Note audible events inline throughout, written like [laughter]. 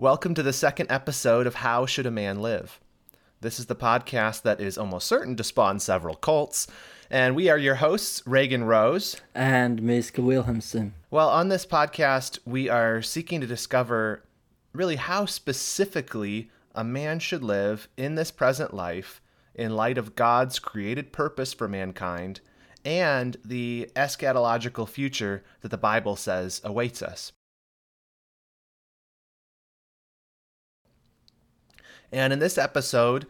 Welcome to the second episode of How Should a Man Live? This is the podcast that is almost certain to spawn several cults, and we are your hosts, Reagan Rose and Miska Wilhelmsen. Well, on this podcast, we are seeking to discover really how specifically a man should live in this present life in light of God's created purpose for mankind and the eschatological future that the Bible says awaits us. And in this episode,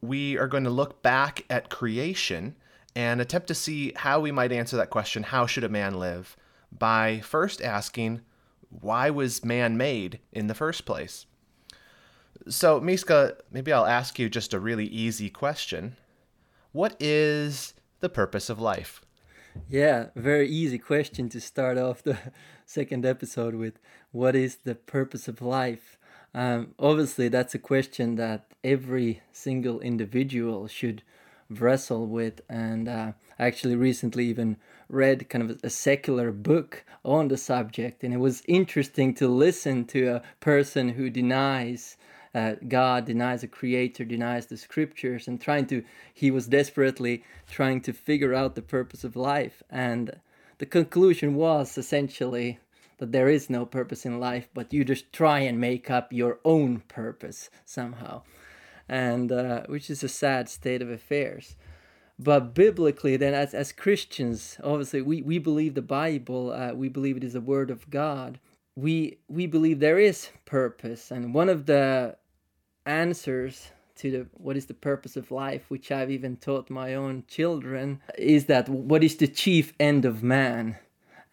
we are going to look back at creation and attempt to see how we might answer that question how should a man live? by first asking, why was man made in the first place? So, Miska, maybe I'll ask you just a really easy question. What is the purpose of life? Yeah, very easy question to start off the [laughs] second episode with. What is the purpose of life? Um, obviously, that's a question that every single individual should wrestle with. And uh, actually, recently even read kind of a secular book on the subject, and it was interesting to listen to a person who denies. Uh, God denies a creator, denies the scriptures, and trying to, he was desperately trying to figure out the purpose of life. And the conclusion was essentially there is no purpose in life, but you just try and make up your own purpose somehow, and uh, which is a sad state of affairs. But biblically, then, as, as Christians, obviously, we, we believe the Bible, uh, we believe it is the Word of God. We, we believe there is purpose, and one of the answers to the what is the purpose of life which i've even taught my own children is that what is the chief end of man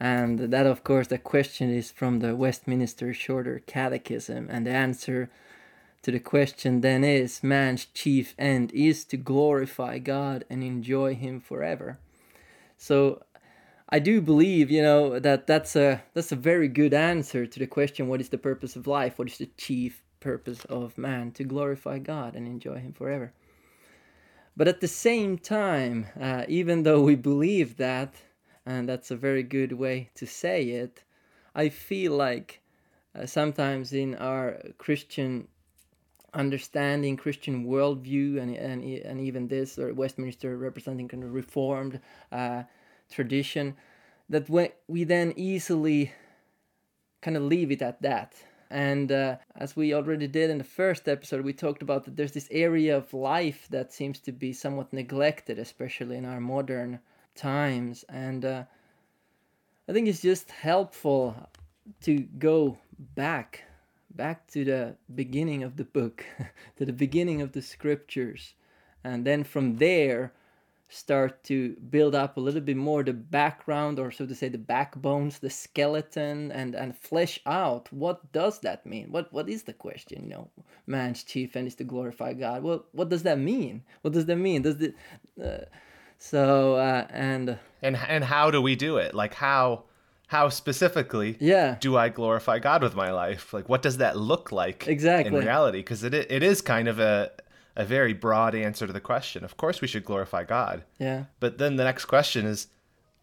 and that, of course, the question is from the Westminster Shorter Catechism. And the answer to the question then is man's chief end is to glorify God and enjoy Him forever. So I do believe, you know, that that's a that's a very good answer to the question: What is the purpose of life? What is the chief purpose of man? To glorify God and enjoy Him forever. But at the same time, uh, even though we believe that, and that's a very good way to say it. I feel like uh, sometimes in our Christian understanding, Christian worldview, and and and even this or Westminster representing kind of Reformed uh, tradition, that when we then easily kind of leave it at that. And uh, as we already did in the first episode, we talked about that there's this area of life that seems to be somewhat neglected, especially in our modern times and uh, i think it's just helpful to go back back to the beginning of the book [laughs] to the beginning of the scriptures and then from there start to build up a little bit more the background or so to say the backbones the skeleton and and flesh out. What does that mean? What what is the question you know? Man's chief end is to glorify god. Well what does that mean? What does that mean? Does the uh, so uh, and and and how do we do it? Like how how specifically yeah do I glorify God with my life? Like what does that look like exactly in reality? Because it it is kind of a a very broad answer to the question. Of course, we should glorify God. Yeah. But then the next question is,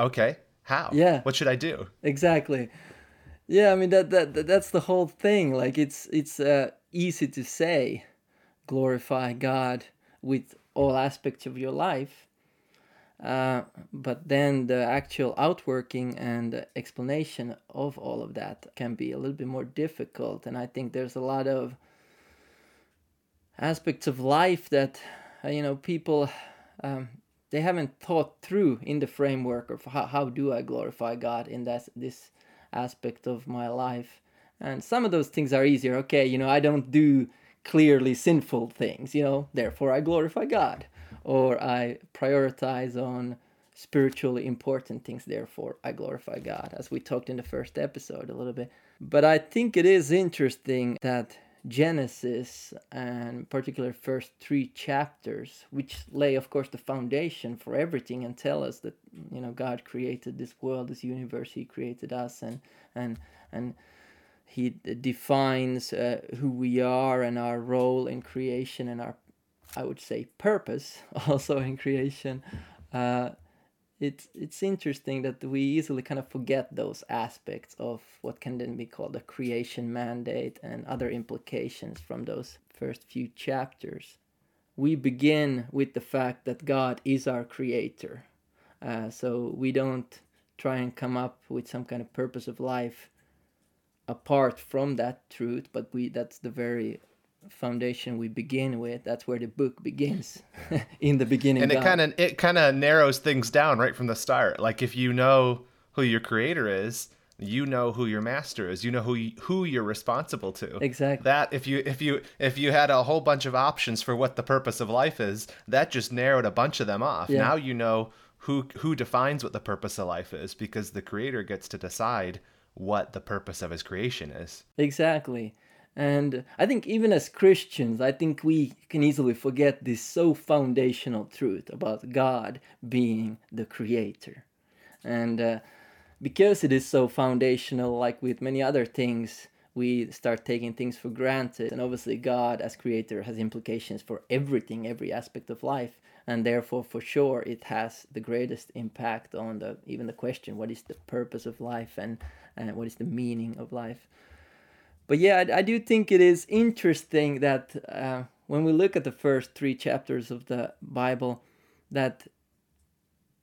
okay, how? Yeah. What should I do? Exactly. Yeah, I mean that that that's the whole thing. Like it's it's uh, easy to say, glorify God with all aspects of your life, uh, but then the actual outworking and explanation of all of that can be a little bit more difficult. And I think there's a lot of aspects of life that, uh, you know, people. Um, they haven't thought through in the framework of how, how do I glorify God in that this aspect of my life. And some of those things are easier. Okay, you know, I don't do clearly sinful things, you know, therefore I glorify God or I prioritize on spiritually important things, therefore I glorify God, as we talked in the first episode a little bit. But I think it is interesting that Genesis and particular first three chapters, which lay, of course, the foundation for everything and tell us that you know God created this world, this universe, He created us, and and and He defines uh, who we are and our role in creation and our I would say, purpose [laughs] also in creation, uh, it's it's interesting that we easily kind of forget those aspects of what can then be called a creation mandate and other implications from those first few chapters. We begin with the fact that God is our creator. Uh, so we don't try and come up with some kind of purpose of life apart from that truth, but we that's the very foundation we begin with that's where the book begins. [laughs] [laughs] In the beginning and it kind of it kind of narrows things down right from the start. Like if you know who your creator is you know who your master is. You know who you, who you're responsible to. Exactly. That if you if you if you had a whole bunch of options for what the purpose of life is that just narrowed a bunch of them off. Yeah. now you know who who defines what the purpose of life is because the creator gets to decide what the purpose of his creation is. Exactly and I think even as Christians, I think we can easily forget this so foundational truth about God being the creator. And uh, because it is so foundational, like with many other things, we start taking things for granted. And obviously, God as creator has implications for everything, every aspect of life. And therefore, for sure, it has the greatest impact on the even the question what is the purpose of life and, and what is the meaning of life but yeah, I, I, do think it is interesting that uh, when we look at the first three chapters of the Bible, that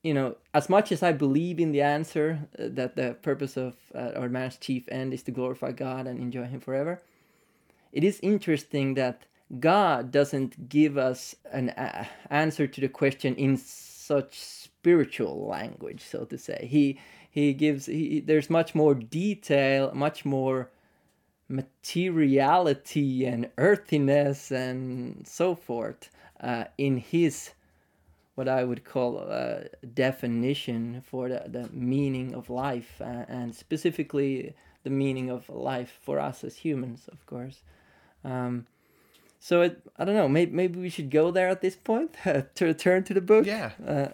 you know, as much as I believe in the answer uh, that the purpose of uh, our man's chief end is to glorify God and enjoy Him forever, it is interesting that God doesn't give us an uh, answer to the question in such spiritual language, so to say. He he gives he, there's much more detail, much more materiality and earthiness and so forth uh, in his what I would call a definition for the, the meaning of life uh, and specifically the meaning of life for us as humans, of course. Um, so it, I don't know. Maybe maybe we should go there at this point [laughs] to turn to the book. Yeah. Uh,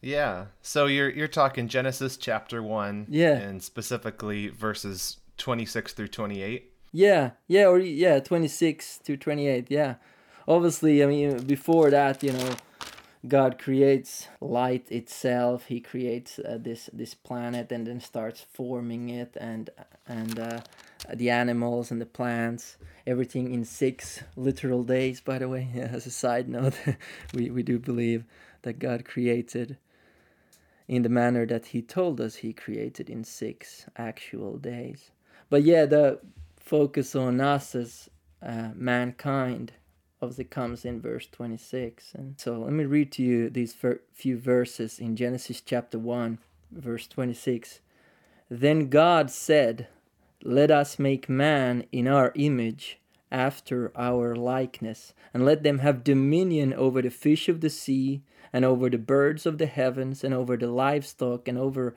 yeah. So you're you're talking Genesis chapter one. Yeah. And specifically verses twenty six through twenty eight. Yeah, yeah, or yeah, 26 to 28. Yeah. Obviously, I mean, before that, you know, God creates light itself. He creates uh, this this planet and then starts forming it and and uh, the animals and the plants, everything in six literal days. By the way, [laughs] yeah, as a side note, [laughs] we we do believe that God created in the manner that He told us He created in six actual days. But yeah, the focus on us as uh, mankind obviously comes in verse 26 and so let me read to you these few verses in genesis chapter 1 verse 26 then god said let us make man in our image after our likeness and let them have dominion over the fish of the sea and over the birds of the heavens and over the livestock and over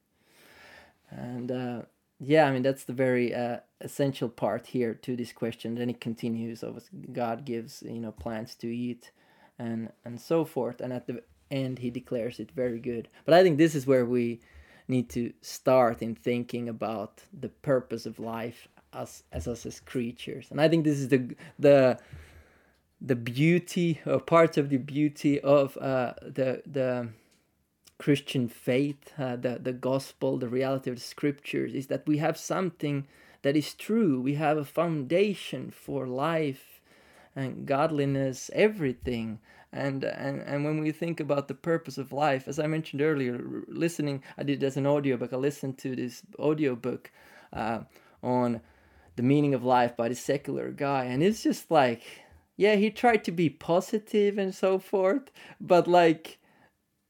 And uh, yeah, I mean that's the very uh, essential part here to this question. Then it continues of God gives you know plants to eat, and and so forth. And at the end, He declares it very good. But I think this is where we need to start in thinking about the purpose of life as as us as creatures. And I think this is the the the beauty or part of the beauty of uh, the the Christian faith, uh, the, the gospel, the reality of the scriptures, is that we have something that is true. We have a foundation for life and godliness, everything. And, and, and when we think about the purpose of life, as I mentioned earlier, listening, I did it as an audiobook, I listened to this audiobook uh, on the meaning of life by the secular guy. And it's just like, yeah, he tried to be positive and so forth, but like,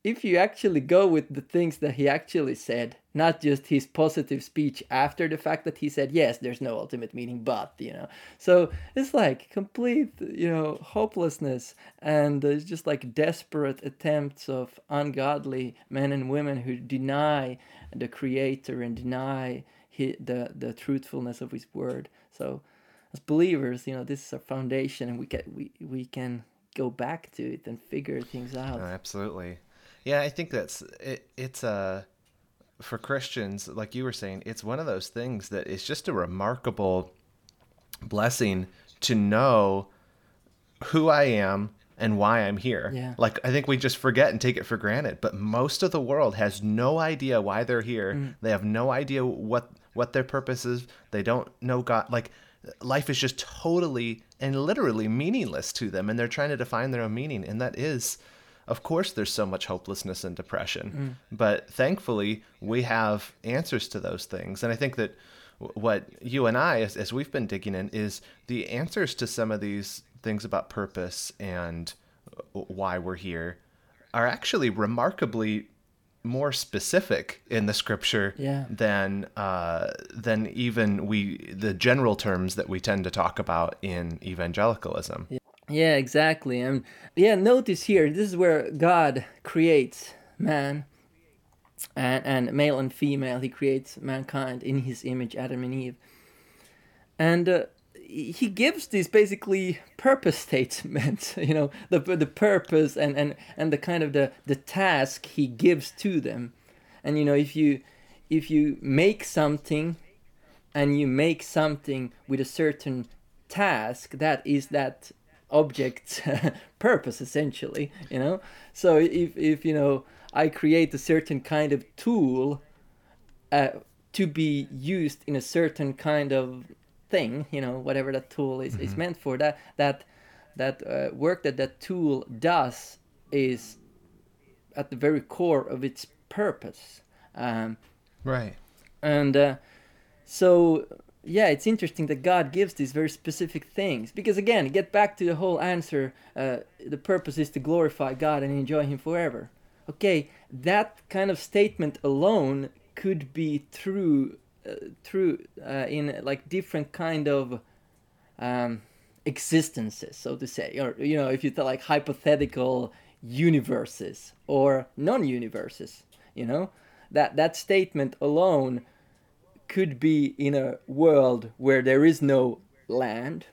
if you actually go with the things that he actually said, not just his positive speech after the fact that he said, yes, there's no ultimate meaning, but, you know. So it's like complete, you know, hopelessness and it's just like desperate attempts of ungodly men and women who deny the Creator and deny he, the, the truthfulness of His Word. So as believers, you know, this is our foundation and we, get, we, we can go back to it and figure things out. Oh, absolutely. Yeah, I think that's it, it's a uh, for Christians, like you were saying, it's one of those things that is just a remarkable blessing to know who I am and why I'm here. Yeah. Like I think we just forget and take it for granted, but most of the world has no idea why they're here. Mm. They have no idea what what their purpose is. They don't know God like life is just totally and literally meaningless to them and they're trying to define their own meaning and that is of course there's so much hopelessness and depression. Mm. But thankfully, we have answers to those things. And I think that what you and I, as, as we've been digging in, is the answers to some of these things about purpose and why we're here are actually remarkably more specific in the scripture yeah. than uh, than even we the general terms that we tend to talk about in evangelicalism. Yeah. Yeah, exactly. And yeah, notice here, this is where God creates man and, and male and female. He creates mankind in his image, Adam and Eve. And uh, he gives these basically purpose [laughs] statements, you know, the, the purpose and, and, and the kind of the, the task he gives to them. And, you know, if you, if you make something and you make something with a certain task, that is that object's [laughs] purpose essentially you know so if if you know i create a certain kind of tool uh, to be used in a certain kind of thing you know whatever that tool is, mm-hmm. is meant for that that that uh, work that that tool does is at the very core of its purpose um, right and uh, so yeah, it's interesting that God gives these very specific things. Because again, get back to the whole answer uh, the purpose is to glorify God and enjoy Him forever. Okay, that kind of statement alone could be true, uh, true uh, in like different kind of um, existences, so to say, or you know, if you thought like hypothetical universes or non-universes, you know, that that statement alone could be in a world where there is no land.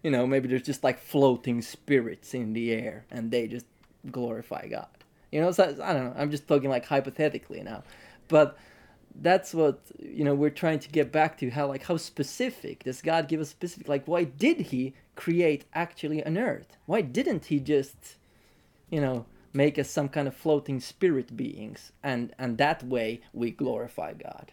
You know, maybe there's just like floating spirits in the air and they just glorify God. You know, so I don't know. I'm just talking like hypothetically now. But that's what you know we're trying to get back to how like how specific does god give us specific like why did he create actually an earth why didn't he just you know make us some kind of floating spirit beings and and that way we glorify god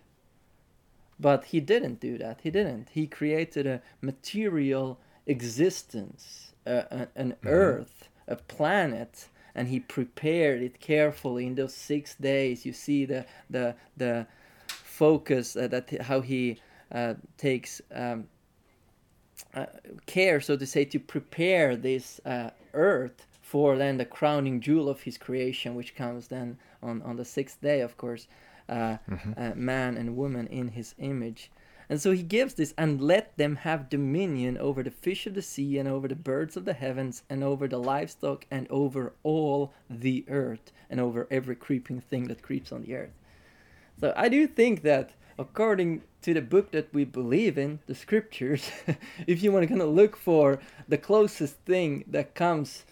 but he didn't do that. He didn't. He created a material existence, an mm-hmm. earth, a planet, and he prepared it carefully in those six days. You see the the the focus uh, that how he uh, takes um, uh, care, so to say, to prepare this uh, earth for then the crowning jewel of his creation, which comes then on on the sixth day, of course uh, mm-hmm. uh, man and woman in his image. And so he gives this, and let them have dominion over the fish of the sea, and over the birds of the heavens, and over the livestock, and over all the earth, and over every creeping thing that creeps on the earth. So I do think that according to the book that we believe in, the scriptures, [laughs] if you want to kind of look for the closest thing that comes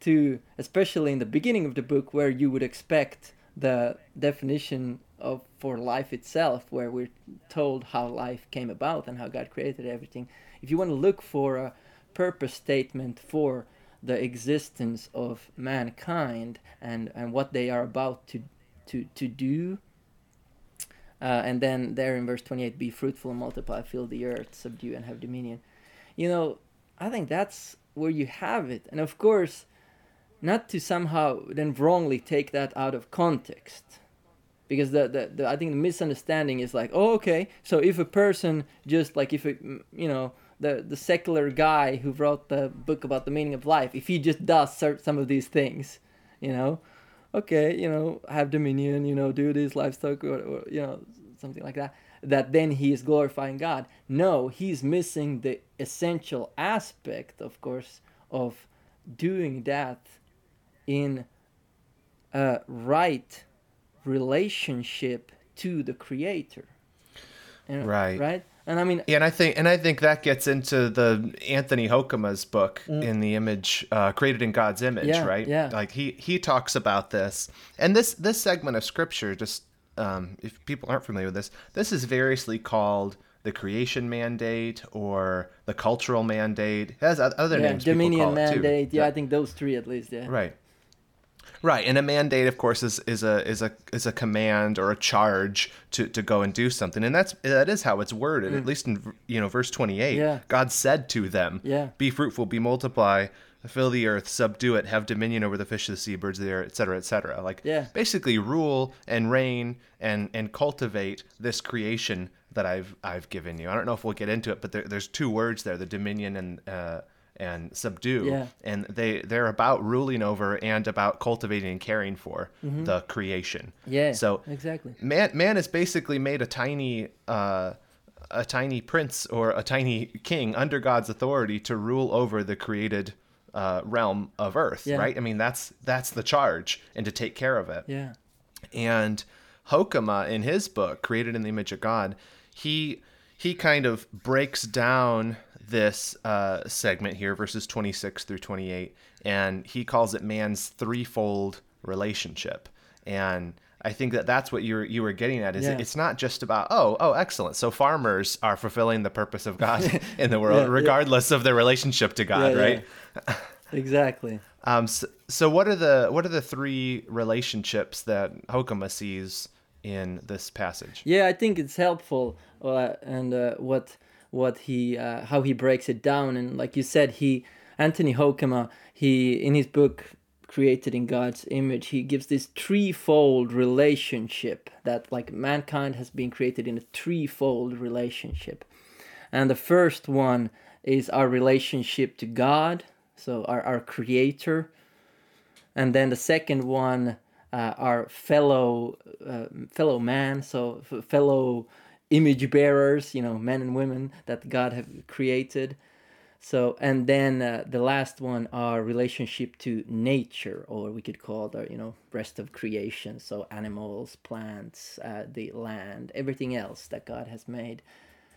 to, especially in the beginning of the book, where you would expect the definition of for life itself, where we're told how life came about and how God created everything. If you want to look for a purpose statement for the existence of mankind and and what they are about to to to do. Uh, and then there in verse 28 be fruitful and multiply fill the earth subdue and have dominion you know i think that's where you have it and of course not to somehow then wrongly take that out of context because the, the, the i think the misunderstanding is like oh okay so if a person just like if you know the the secular guy who wrote the book about the meaning of life if he just does some of these things you know okay, you know, have dominion, you know, do this livestock or, or you know, something like that, that then he is glorifying God. No, he's missing the essential aspect, of course, of doing that in a right relationship to the creator. And, Right. Right? And I mean, Yeah, and I think and I think that gets into the Anthony Hoekema's book in the image uh, created in God's image, Mm. Yeah, right? yeah. Like he he talks about this, and this this segment of scripture just um, if people aren't familiar with this, this is variously called the creation mandate or the cultural mandate. It has other yeah, names. dominion call it, too. mandate. Yeah, I think those three at least. Yeah. Right. Right, and a mandate, of course, is, is a is a is a command or a charge to, to go and do something, and that's that is how it's worded. At least in you know verse twenty eight, Mm. Yeah. God said to them, Yeah. "Be fruitful, be multiply, fill the earth, subdue it, have dominion over the fish of the sea, birds of the air, etc., etc." Like Yeah. basically rule and reign and and cultivate this creation that I've I've given you. I don't know if we'll get into it, but there, there's two words there: the dominion and uh, and subdue Yeah. and they they're about ruling over and about cultivating and caring for the creation. Mm-hmm. Yeah. So exactly. man man is basically made a tiny uh, a tiny prince or a tiny king under God's authority to rule over the created uh, realm of Earth. Yeah. Right. I mean that's that's the charge, and to take care of it. Yeah. And Hoekema in his book, Created in the Image of God, he he kind of breaks down this uh, segment here, verses 26 through 28, and he calls it man's threefold relationship. And I think that that's what you were you were getting at. Is Yeah. it's not just about oh oh excellent. So farmers are fulfilling the purpose of God [laughs] in the world, Yeah, yeah. regardless of their relationship to God, Yeah, right? [laughs] Exactly. Um, so, so what are the what are the three relationships that Hoekema sees in this passage? Yeah, I think it's helpful, uh, and uh, what what he uh, how he breaks it down, and like you said, he Anthony Hoekema, he in his book created in God's image, he gives this threefold relationship that like mankind has been created in a threefold relationship, and the first one is our relationship to God, so our our Creator, and then the second one uh, are fellow uh, fellow man so fellow image bearers you know men and women that god have created. So and then uh, the last one our relationship to nature or we could call the you know rest of creation. So animals plants uh, the land everything else that god has made.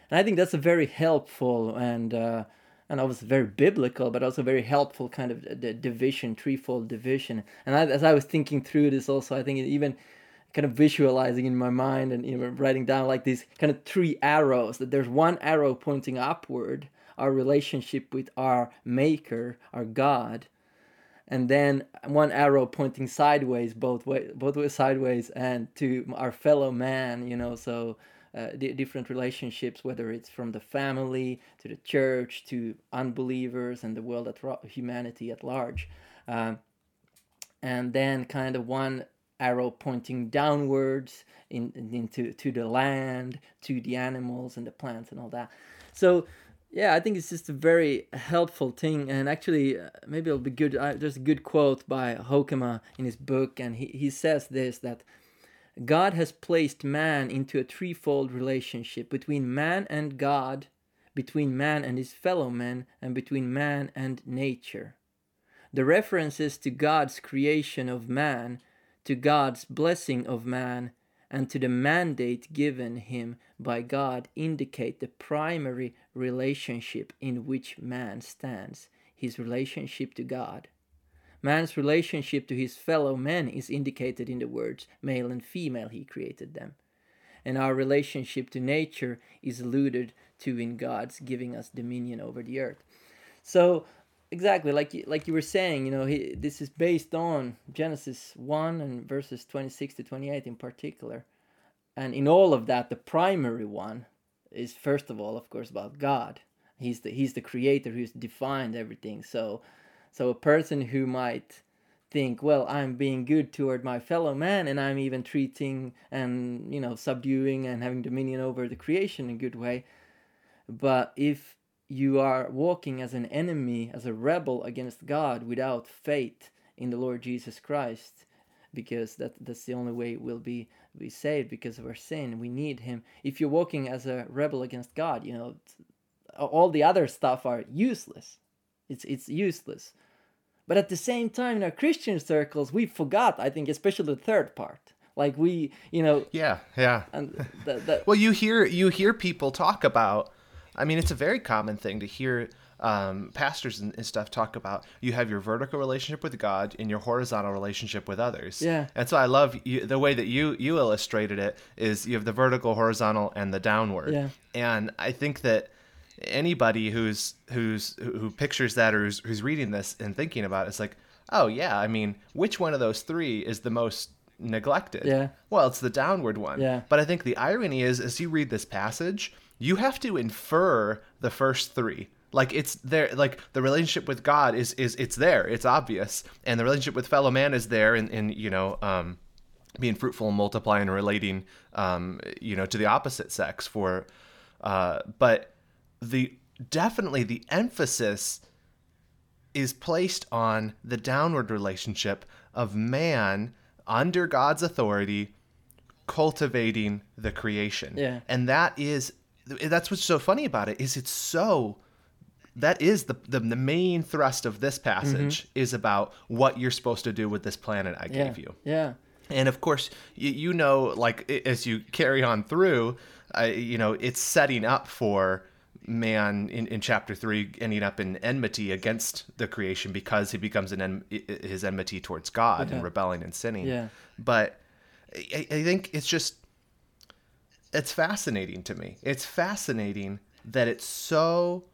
And i think that's a very helpful and uh, and obviously very biblical, but also very helpful kind of the division, threefold division. And I, as I was thinking through this, also I think even kind of visualizing in my mind and you know, writing down like these kind of three arrows. That there's one arrow pointing upward, our relationship with our Maker, our God, and then one arrow pointing sideways, both way, both ways sideways, and to our fellow man. You know, so uh, di different relationships, whether it's from the family to the church to unbelievers and the world at ro- humanity at large, um, and then kind of one arrow pointing downwards in, into to the land, to the animals and the plants and all that. So yeah, I think it's just a very helpful thing, and actually, uh, maybe it'll be good. Uh, there's a good quote by Hoekema in his book, and he, he says this that God has placed man into a threefold relationship between man and God, between man and his fellow men, and between man and nature. The references to God's creation of man, to God's blessing of man, and to the mandate given him by God indicate the primary relationship in which man stands his relationship to God. Man's relationship to his fellow men is indicated in the words male and female he created them. And our relationship to nature is alluded to in God's giving us dominion over the earth. So, exactly like you, like you were saying, you know, he, this is based on Genesis 1 and verses 26 to 28 in particular. And in all of that, the primary one is first of all, of course, about God. He's the he's the creator who's defined everything. So so a person who might think, well, I'm being good toward my fellow man and I'm even treating and, you know, subduing and having dominion over the creation in a good way. But if you are walking as an enemy, as a rebel against God without faith in the Lord Jesus Christ, because that that's the only way we'll be be saved because of our sin. We need Him. If you're walking as a rebel against God, you know, all the other stuff are useless. It's it's useless. But at the same time, in our Christian circles, we forgot. I think, especially the third part. Like we, you know. Yeah, yeah. And that, that, [laughs] well, you hear you hear people talk about. I mean, it's a very common thing to hear um, pastors and, and, stuff talk about you have your vertical relationship with God and your horizontal relationship with others. Yeah. And so I love you, the way that you you illustrated it is you have the vertical, horizontal, and the downward. Yeah. And I think that anybody who's who's who pictures that or who's, who's reading this and thinking about it, it's like, oh yeah, I mean, which one of those three is the most neglected? Yeah. Well, it's the downward one. Yeah. But I think the irony is, as you read this passage, you have to infer the first three. Like it's there like the relationship with god is is it's there. It's obvious. And the relationship with fellow man is there in in you know um being fruitful and multiplying and relating um you know to the opposite sex for uh but the definitely the emphasis is placed on the downward relationship of man under god's authority cultivating the creation. Yeah. And that is that's what's so funny about it is it's so that is the, the, the main thrust of this passage mm-hmm. is about what you're supposed to do with this planet I yeah. gave you. Yeah. And of course, you, you know, like as you carry on through, uh, you know, it's setting up for man in, in chapter three ending up in enmity against the creation because he becomes an en- his enmity towards God and rebelling and sinning. Yeah. But I, I think it's just it's fascinating to me. It's fascinating that it's so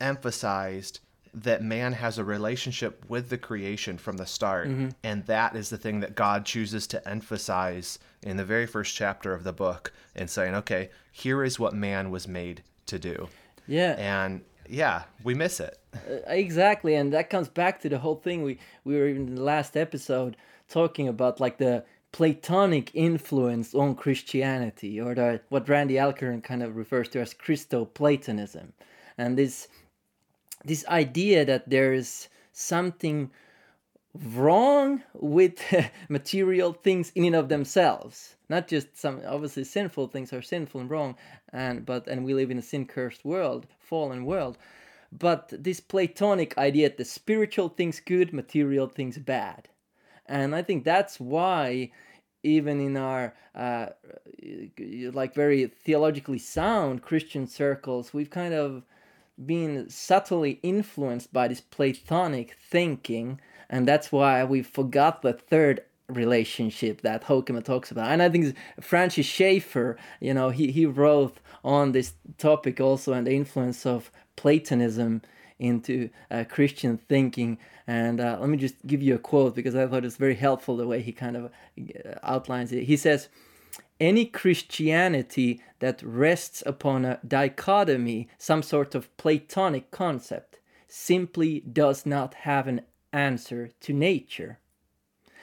emphasized that man has a relationship with the creation from the start. Mm-hmm. and that is the thing that god chooses to emphasize in the very first chapter of the book and saying okay here is what man was made to do. Yeah. And yeah we miss it. Uh, exactly. And that comes back to the whole thing we we were even in the last episode talking about like the Platonic influence on Christianity, or the, what Randy Alcorn kind of refers to as Christo-Platonism, and this this idea that there is something wrong with [laughs] material things in and of themselves not just some obviously sinful things are sinful and wrong and but and we live in a sin cursed world fallen world. But this platonic idea that the spiritual things good material things bad and i think that's why even in our uh, like very theologically sound christian circles we've kind of been subtly influenced by this Platonic thinking, and that's why we forgot the third relationship that Hoekema talks about. And I think Francis Schaeffer, you know, he, he wrote on this topic also and the influence of Platonism into uh, Christian thinking. And uh, let me just give you a quote because I thought it's very helpful the way he kind of uh, outlines it. He says, any Christianity that rests upon a dichotomy, some sort of Platonic concept, simply does not have an answer to nature.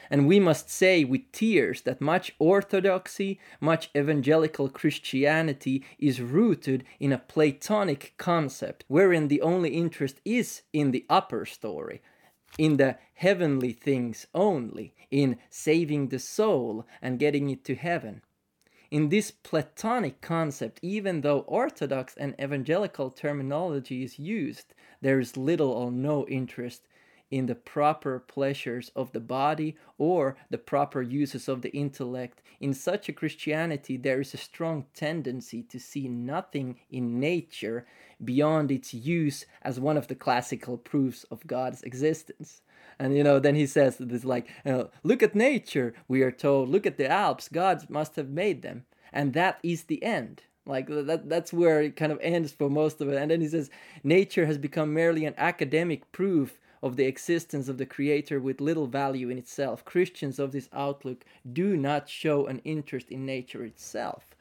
And we must say with tears that much orthodoxy, much evangelical Christianity is rooted in a Platonic concept, wherein the only interest is in the upper story, in the heavenly things only, in saving the soul and getting it to heaven. In this Platonic concept, even though Orthodox and evangelical terminology is used, there is little or no interest in the proper pleasures of the body or the proper uses of the intellect. In such a Christianity, there is a strong tendency to see nothing in nature beyond its use as one of the classical proofs of God's existence. And you know, then he says this like, you know, look at nature, we are told, look at the Alps, God must have made them. And that is the end. Like that that's where it kind of ends for most of it. And then he says, nature has become merely an academic proof of the existence of the creator with little value in itself. Christians of this outlook do not show an interest in nature itself.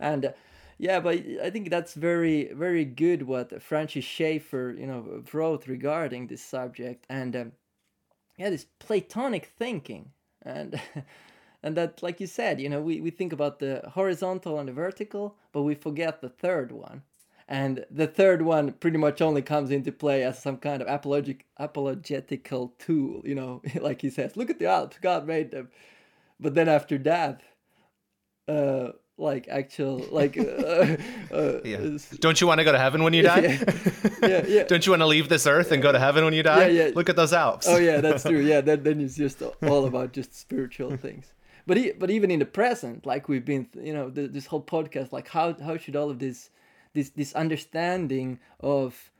And uh, yeah, but I think that's very, very good what Francis Schaeffer, you know, wrote regarding this subject. And um, yeah this platonic thinking and [laughs] and that like you said you know we, we think about the horizontal and the vertical but we forget the third one and the third one pretty much only comes into play as some kind of apologetic apologetical tool you know [laughs] like he says look at the alps god made them. But then after that, uh, like actual like uh, [laughs] uh, yeah. don't you want to go to heaven when you die? yeah, [laughs] yeah, yeah. don't you want to leave this earth and go to heaven when you die? Yeah, yeah. look at those alps. Oh yeah that's true. Yeah then, then it's just all about just spiritual things. But he, but even in the present like we've been you know this whole podcast like how how should all of this this this understanding of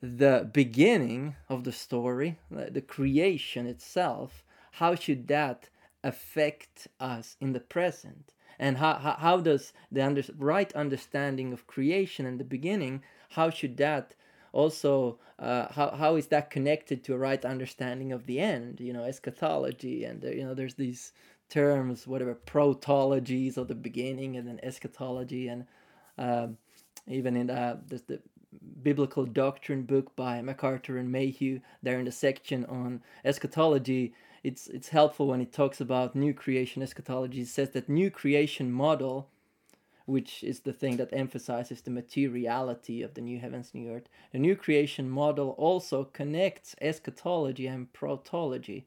the beginning of the story the creation itself how should that affect us in the present? And how, how, how does the under, right understanding of creation and the beginning how should that also uh, how, how is that connected to a right understanding of the end? You know eschatology and uh, you know there's these terms whatever protologies of the beginning and then eschatology and um, even in the, the, the biblical doctrine book by macarthur and Mayhue there in the section on eschatology it's it's helpful when it talks about new creation eschatology. It says that new creation model, which is the thing that emphasizes the materiality of the new heavens, new earth. The new creation model also connects eschatology and protology.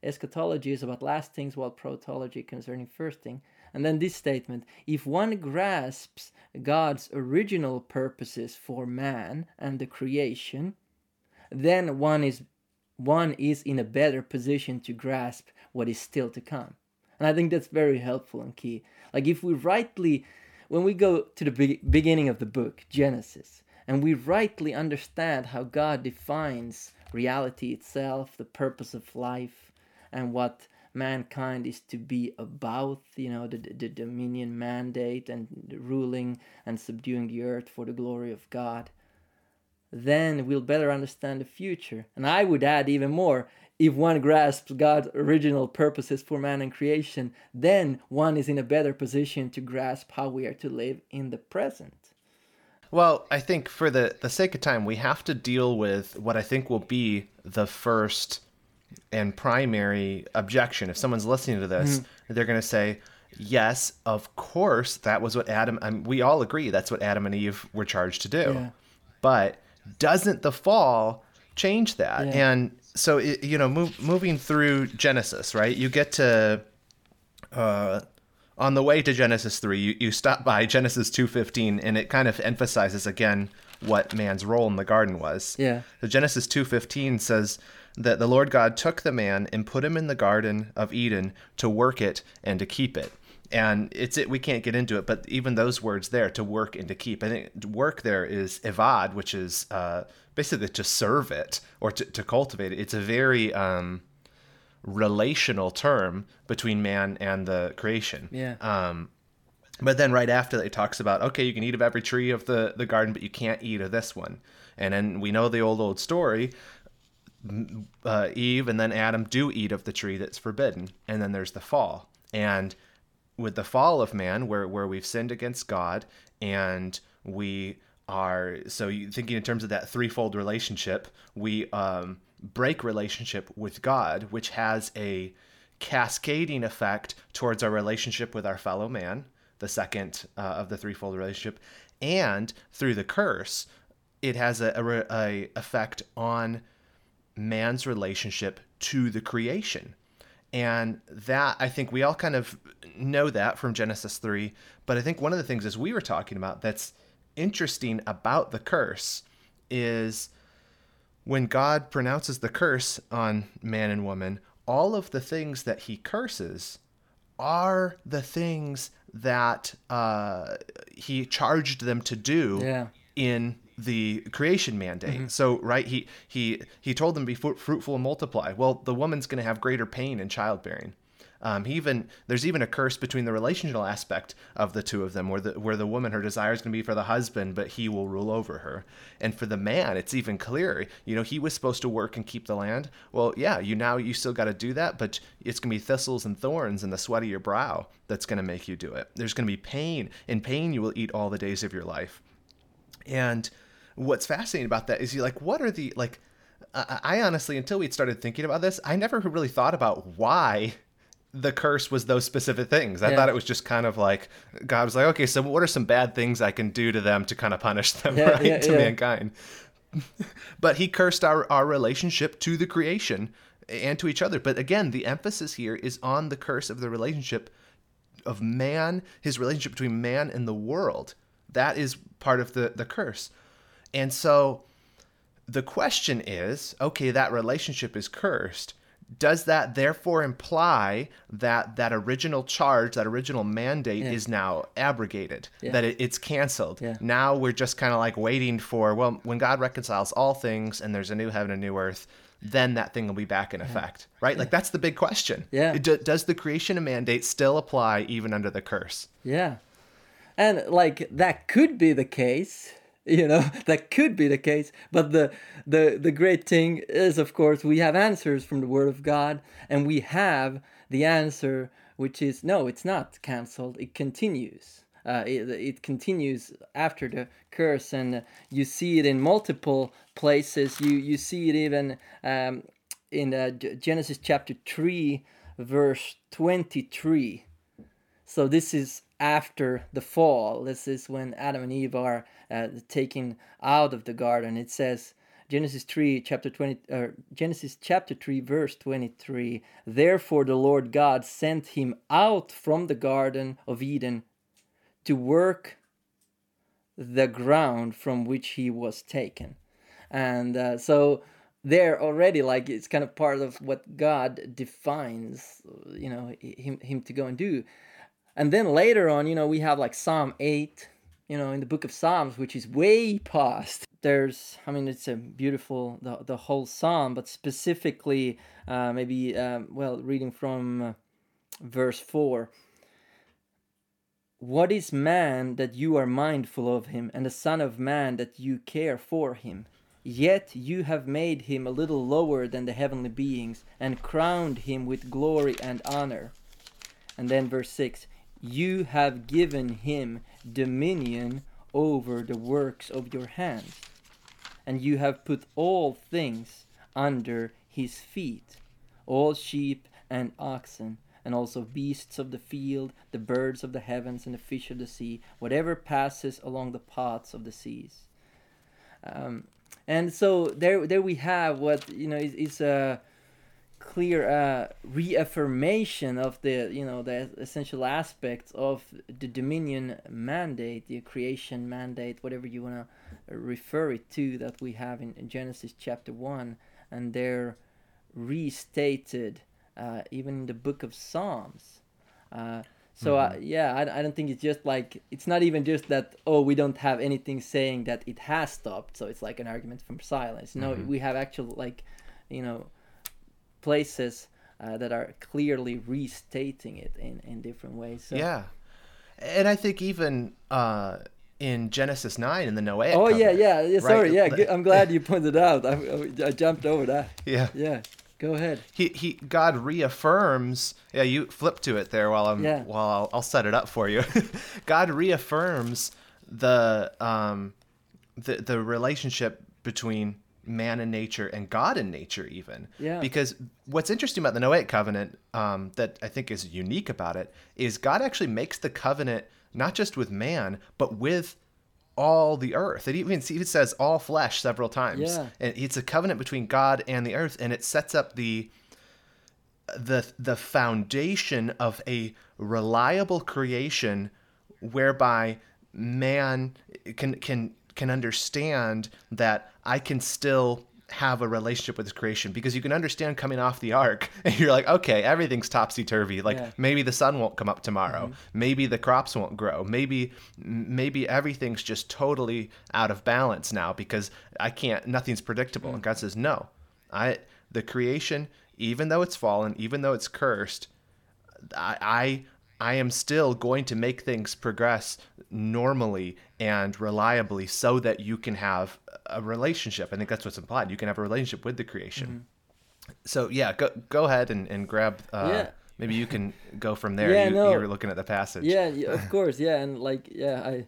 Eschatology is about last things, while protology concerning first thing. And then this statement if one grasps God's original purposes for man and the creation, then one is one is in a better position to grasp what is still to come. And I think that's very helpful and key. Like if we rightly, when we go to the be- beginning of the book, Genesis, and we rightly understand how God defines reality itself, the purpose of life, and what mankind is to be about, you know, the, the dominion mandate and ruling and subduing the earth for the glory of God then we'll better understand the future. And I would add even more if one grasps God's original purposes for man and creation, then one is in a better position to grasp how we are to live in the present. Well, I think for the, the sake of time, we have to deal with what I think will be the first and primary objection. If someone's listening to this, mm-hmm. they're going to say, Yes, of course, that was what Adam, mean, we all agree that's what Adam and Eve were charged to do. Yeah. But doesn't the fall change that? Yeah. And so, it, you know, move, moving through Genesis, right? You get to, uh, on the way to Genesis 3, you, you stop by Genesis 2.15, and it kind of emphasizes again what man's role in the garden was. Yeah. The Genesis 2.15 says that the Lord God took the man and put him in the garden of Eden to work it and to keep it. And it's it we can't get into it but even those words there to work and to keep i think work there is evad which is uh, basically to serve it or to, to cultivate it. It's a very um, relational term between man and the creation. Yeah. Um, but then right after that it talks about okay you can eat of every tree of the, the garden but you can't eat of this one. And then we know the old old story uh, eve and then adam do eat of the tree that's forbidden and then there's the fall. And with the fall of man, where where we've sinned against God and we are so thinking in terms of that threefold relationship, we um, break relationship with God, which has a cascading effect towards our relationship with our fellow man, the second uh, of the threefold relationship, and through the curse, it has a, a, a effect on man's relationship to the creation and that, I think we all kind of know that from Genesis 3. But I think one of the things, as we were talking about, that's interesting about the curse is when God pronounces the curse on man and woman, all of the things that he curses are the things that uh, he charged them to do yeah. in the creation mandate. Mm-hmm. So right, he he he told them be fruitful and multiply. Well, the woman's going to have greater pain in childbearing. Um, he even there's even a curse between the relational aspect of the two of them, where the where the woman her desire is going to be for the husband, but he will rule over her. And for the man, it's even clearer. You know, he was supposed to work and keep the land. Well, yeah, you now you still got to do that, but it's going to be thistles and thorns and the sweat of your brow that's going to make you do it. There's going to be pain. In pain, you will eat all the days of your life. And what's fascinating about that is you like, what are the like? I honestly, until we started thinking about this, I never really thought about why the curse was those specific things. I yeah. thought it was just kind of like God was like, okay, so what are some bad things I can do to them to kind of punish them, yeah, [laughs] right, yeah, to mankind? [laughs] but He cursed our our relationship to the creation and to each other. But again, the emphasis here is on the curse of the relationship of man, his relationship between man and the world. That is part of the, the curse. And so the question is okay, that relationship is cursed. Does that therefore imply that that original charge, that original mandate Yeah. is now abrogated, Yeah. that it, it's canceled? Yeah. Now we're just kind of like waiting for, well, when God reconciles all things and there's a new heaven and new earth, then that thing will be back in effect, right? Like that's the big question. Yeah. Do- does the creation of mandate still apply even under the curse? Yeah. And like that could be the case, [laughs] you know, that could be the case, but the the the great thing is of course we have answers from the word of God and we have the answer which is no, it's not canceled. It continues. Uh, it, it continues after the curse, and you see it in multiple places. You you see it even um, in uh, Genesis chapter three, verse twenty-three. So this is after the fall. This is when Adam and Eve are uh, taken out of the garden. It says Genesis 3 chapter 20 uh, Genesis chapter 3 verse 23 Therefore the Lord God sent him out from the garden of Eden to work the ground from which he was taken. And uh, so there already like it's kind of part of what God defines you know him him to go and do and then later on you know we have like psalm 8 you know in the book of psalms which is way past. There's i mean it's a beautiful the, the whole psalm but specifically uh, maybe um, well reading from uh, verse 4 what is man that you are mindful of him and the son of man that you care for him? Yet you have made him a little lower than the heavenly beings and crowned him with glory and honor. And then verse 6 You have given him dominion over the works of your hands, and you have put all things under his feet all sheep and oxen, and also beasts of the field, the birds of the heavens, and the fish of the sea, whatever passes along the paths of the seas. Um, and so there, there we have what you know is, is a clear uh, reaffirmation of the you know the essential aspects of the dominion mandate, the creation mandate, whatever you want to refer it to, that we have in, in Genesis chapter one, and they're restated uh, even in the book of Psalms. Uh, so uh, yeah, I, I don't think it's just like it's not even just that oh we don't have anything saying that it has stopped, so it's like an argument from silence. No, we have actual like you know places uh, that are clearly restating it in in different ways. So. Yeah. And I think even uh, in Genesis 9 in the Noahic Oh yeah, yeah, yeah. Sorry, right? yeah. I'm glad you pointed out. I, I, I jumped over that. Yeah. Yeah, go ahead. He, he God reaffirms yeah you flip to it there while I'm Yeah. while I'll, I'll set it up for you [laughs] God reaffirms the um the the relationship between man in nature and God in nature even Yeah. because what's interesting about the Noahic covenant um, that I think is unique about it is God actually makes the covenant not just with man but with all the earth. It even, it even says all flesh several times. Yeah. And it's a covenant between God and the earth, and it sets up the the the foundation of a reliable creation whereby man can can can understand that I can still have a relationship with this creation because you can understand coming off the ark [laughs] and you're like okay everything's topsy-turvy. Like Yeah. maybe the sun won't come up tomorrow. Mm-hmm. Maybe the crops won't grow. Maybe maybe everything's just totally out of balance now because i can't nothing's predictable. And mm. god says no i the creation even though it's fallen even though it's cursed i i I am still going to make things progress normally and reliably so that you can have a relationship. I think that's what's implied. You can have a relationship with the creation. So yeah, go go ahead and, and grab uh, Mm-hmm. Yeah. maybe you can [laughs] go from there. Yeah, you, no. you were looking at the passage. Yeah, yeah, of course, yeah, and like yeah, I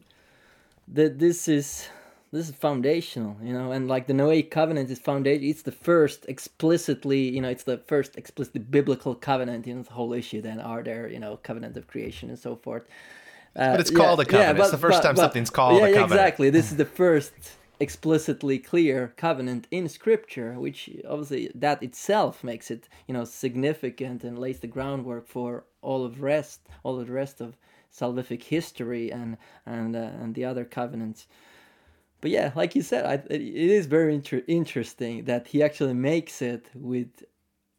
that this is this is foundational, you know, and like the Noahic covenant is foundation. It's the first explicitly, you know, it's the first explicitly biblical covenant. You know, the whole issue. Then are there, you know, covenant of creation and so forth. Uh, But it's called a covenant. It's the first time something's called yeah, a yeah, covenant. exactly. This is the [laughs] first explicitly clear covenant in scripture which obviously that itself makes it you know significant and lays the groundwork for all of rest all of the rest of salvific history and and uh, and the other covenants but yeah like you said I, it is very inter- interesting that he actually makes it with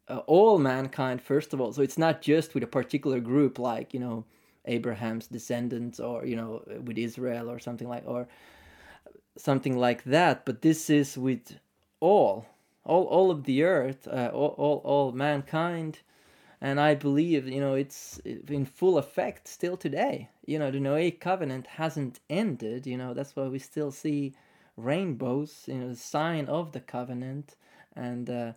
uh, all mankind first of all. So it's not just with a particular group like you know abraham's descendants or you know with israel or something like or something like that. But this is with all all all of the earth uh, all, all all mankind and i believe you know it's in full effect still today. You know the noahic covenant hasn't ended you know that's why we still see rainbows you know the sign of the covenant. And uh,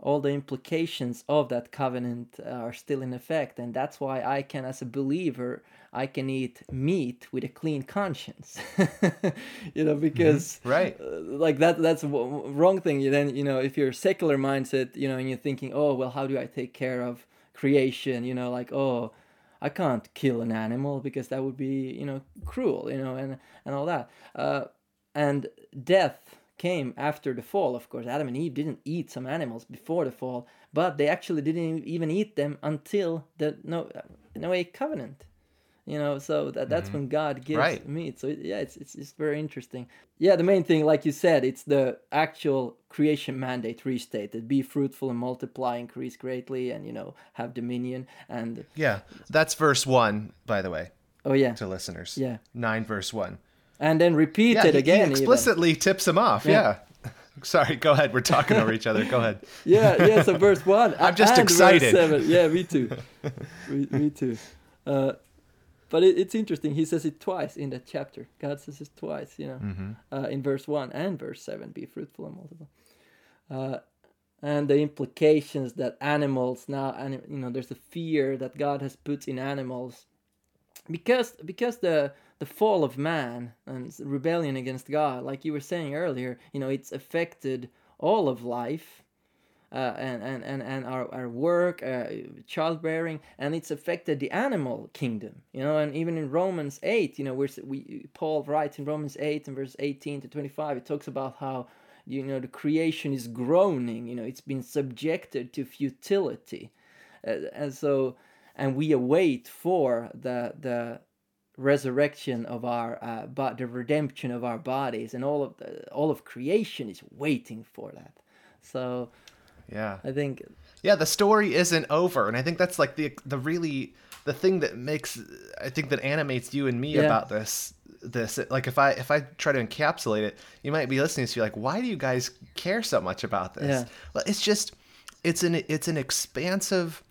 all the implications of that covenant are still in effect and that's why i can as a believer i can eat meat with a clean conscience. [laughs] You know because mm-hmm. right. uh, like that that's wrong thing. You then you know if you're secular mindset you know and you're thinking oh well how do i take care of creation? You know like oh i can't kill an animal because that would be you know cruel you know and and all that. Uh, and death came after the fall, of course. Adam and Eve didn't eat some animals before the fall, but they actually didn't even eat them until the no Noahic covenant. You know, so that, that's mm-hmm. when God gives right. meat. So yeah, it's, it's it's very interesting. Yeah, the main thing, like you said, it's the actual creation mandate restated: be fruitful and multiply, increase greatly, and you know have dominion. And yeah, that's verse one, by the way. Oh yeah, to listeners. Yeah, nine verse one and then repeat yeah, it he, again. He explicitly even. tips him off. Yeah. yeah. [laughs] Sorry, go ahead. We're talking over each other. Go ahead. [laughs] yeah, yeah. So verse one. [laughs] I'm just excited. seven. Yeah, me too. me, me too. Uh, but it, it's interesting. He says it twice in that chapter. God says it twice. You know, mm-hmm. uh, in verse one and verse seven, be fruitful and multiply. Uh, and the implications that animals now, and you know, there's a fear that God has put in animals, because because the the fall of man and rebellion against God, like you were saying earlier, you know, it's affected all of life. Uh, and, and, and, and our, our work, uh, childbearing, and it's affected the animal kingdom, you know, and even in Romans 8, you know, where we, Paul writes in Romans 8 and verse 18 to 25, it talks about how, you know, the creation is groaning, you know, it's been subjected to futility. Uh, and so, and we await for the, the, resurrection of our uh, but the redemption of our bodies and all of the, all of creation is waiting for that so yeah i think yeah the story isn't over and i think that's like the the really the thing that makes i think that animates you and me yeah. about this this like if i if i try to encapsulate it you might be listening to you like why do you guys care so much about this yeah. well it's just it's an it's an expansive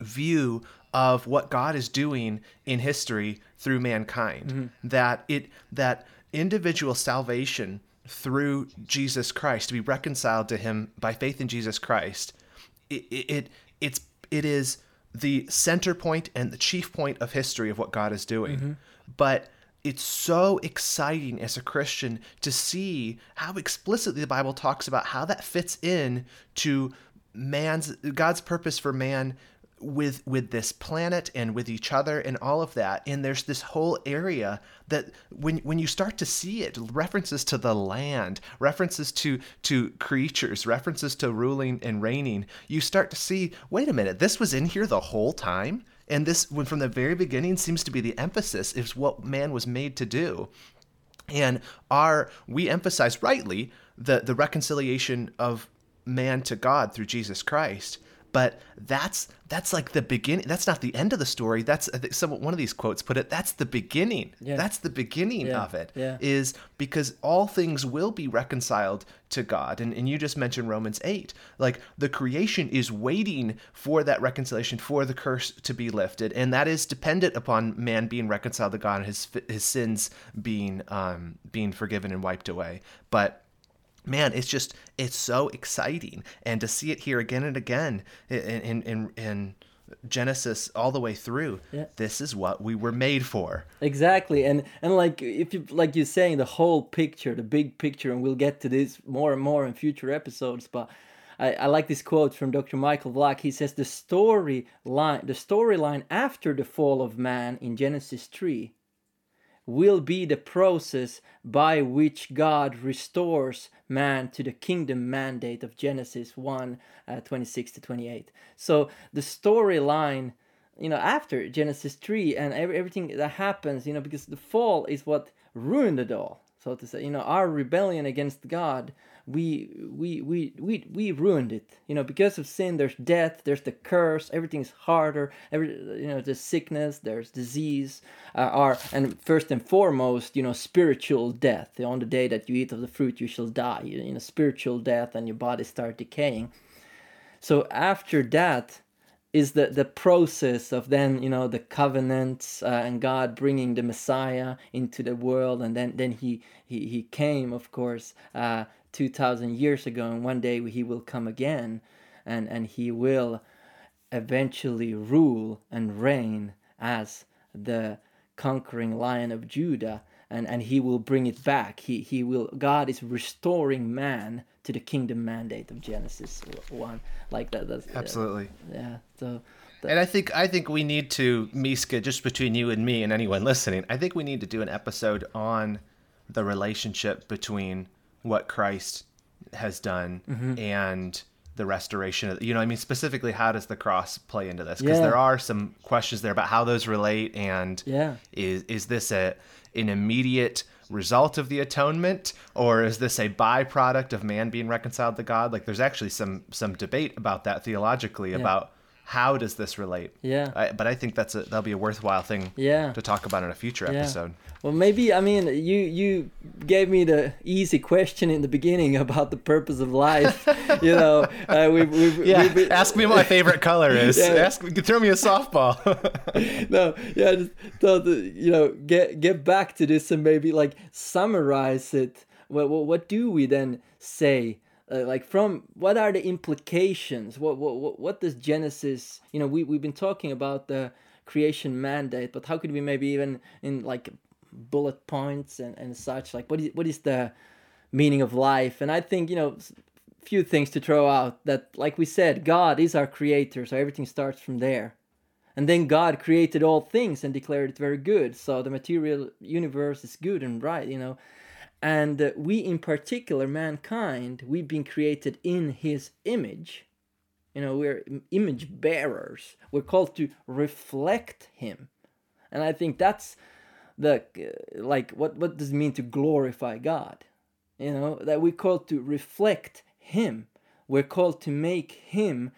view of what God is doing in history through mankind. Mm-hmm. That it that individual salvation through Jesus Christ to be reconciled to Him by faith in Jesus Christ. It, it, it it's it is the center point and the chief point of history of what God is doing. Mm-hmm. But it's so exciting as a Christian to see how explicitly the Bible talks about how that fits in to man's God's purpose for man with with this planet and with each other and all of that and there's this whole area that when when you start to see it references to the land references to to creatures references to ruling and reigning you start to see wait a minute this was in here the whole time? And this when from the very beginning seems to be the emphasis is what man was made to do. And our we emphasize rightly the the reconciliation of man to God through Jesus Christ but that's that's like the beginning that's not the end of the story that's I some one of these quotes put it that's the beginning yeah. that's the beginning yeah. of it yeah. is because all things will be reconciled to God and, and you just mentioned Romans 8 like the creation is waiting for that reconciliation for the curse to be lifted and that is dependent upon man being reconciled to God and his his sins being um being forgiven and wiped away but man, it's just it's so exciting, and to see it here again and again in in in, Genesis all the way through. Yeah. This is what we were made for. Exactly, and and like if you like you're saying the whole picture, the big picture, and we'll get to this more and more in future episodes, but. I, I like this quote from Dr. Michael Vlach. He says the story line, the storyline after the fall of man in Genesis 3 will be the process by which God restores man to the kingdom mandate of Genesis 1 uh, 26 to 28. So the storyline, you know, after Genesis 3 and every, everything that happens, you know, because the fall is what ruined it all, so to say, you know, our rebellion against God we we we we we ruined it you know because of sin there's death there's the curse everything's harder every you know there's sickness there's disease uh, are and first and foremost you know spiritual death. On the day that you eat of the fruit you shall die you know spiritual death and your body start decaying. So after that is the the process of then you know the covenants uh, and God bringing the Messiah into the world and then then he he, he came of course uh, 2000 years ago and one day he will come again and and he will eventually rule and reign as the conquering lion of Judah and and he will bring it back he he will God is restoring man to the kingdom mandate of Genesis 1 like that that's Absolutely. Uh, yeah so and I think I think we need to Miska just between you and me and anyone listening. I think we need to do an episode on the relationship between what Christ has done mm-hmm. and the restoration of, you know i mean specifically how does the cross play into this because yeah. there are some questions there about how those relate and yeah is is this a an immediate result of the atonement or is this a byproduct of man being reconciled to god like there's actually some some debate about that theologically yeah. about how does this relate? Yeah. I, but I think that's a that'll be a worthwhile thing. Yeah. To talk about in a future yeah. episode. Well, maybe I mean you you gave me the easy question in the beginning [laughs] about the purpose of life. you [laughs] know, uh, we we yeah. We, we, ask me what my favorite color [laughs] is. Yeah. Ask throw me a softball. no, yeah, just so the, you know get get back to this and maybe like summarize it. What what, what do we then say? Uh, like from what are the implications? What, what what does genesis you know we, we've been talking about the creation mandate but how could we maybe even in like bullet points and, and such? Like what is what is the meaning of life? And i think you know few things to throw out that like we said god is our creator so everything starts from there. And then god created all things and declared it very good so the material universe is good and right you know and we, in particular, mankind, we've been created in His image. You know, we're image bearers. We're called to reflect Him. And I think that's the, uh, like, what, what does it mean to glorify God? You know, that we're called to reflect Him. We're called to make Him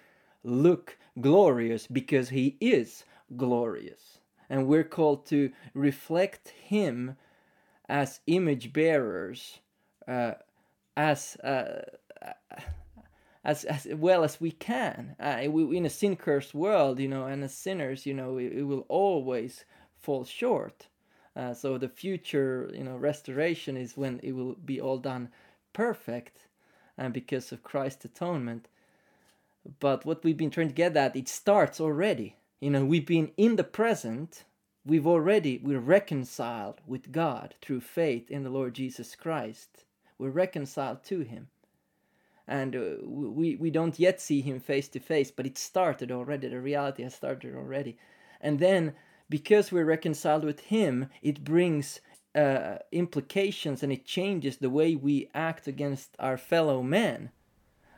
look glorious because He is glorious. And we're called to reflect Him as image bearers uh, as uh, as as well as we can. Uh, we, in a sin cursed world, you know, and as sinners, you know, it will always fall short. Uh, so the future, you know, restoration is when it will be all done perfect, and because of Christ's atonement. But what we've been trying to get at, it starts already. You know, we've been in the present we've already we're reconciled with God through faith in the Lord Jesus Christ. We're reconciled to him. And uh, we we don't yet see him face to face, but it started already. The reality has started already. And then because we're reconciled with him, it brings uh, implications and it changes the way we act against our fellow men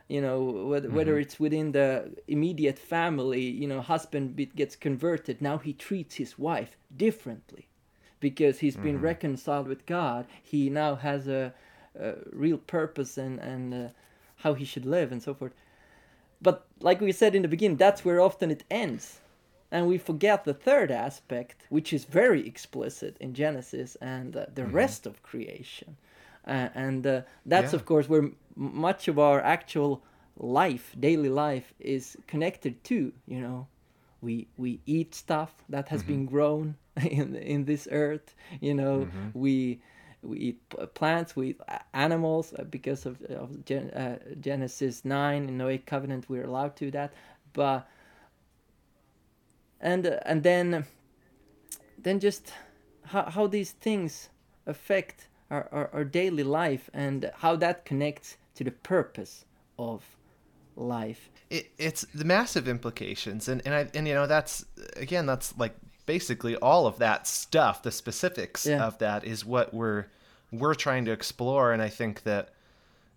you know whether, mm-hmm. whether it's within the immediate family you know husband gets converted now he treats his wife differently because he's been mm-hmm. reconciled with god he now has a, a real purpose and and uh, how he should live and so forth but like we said in the beginning that's where often it ends and we forget the third aspect which is very explicit in genesis and uh, the mm-hmm. rest of creation and uh, that's yeah. of course where much of our actual life daily life is connected to you know we we eat stuff that has mm-hmm. been grown [laughs] in in this earth you know mm-hmm. we we eat plants we eat animals uh, because of, of Gen, uh, genesis 9 in noah covenant we're allowed to that but and and then then just how, how these things affect our, our, our daily life and how that connects to the purpose of life. It, it's the massive implications, and and I and you know that's again that's like basically all of that stuff, the specifics Yeah. of that is what we're we're trying to explore and I think that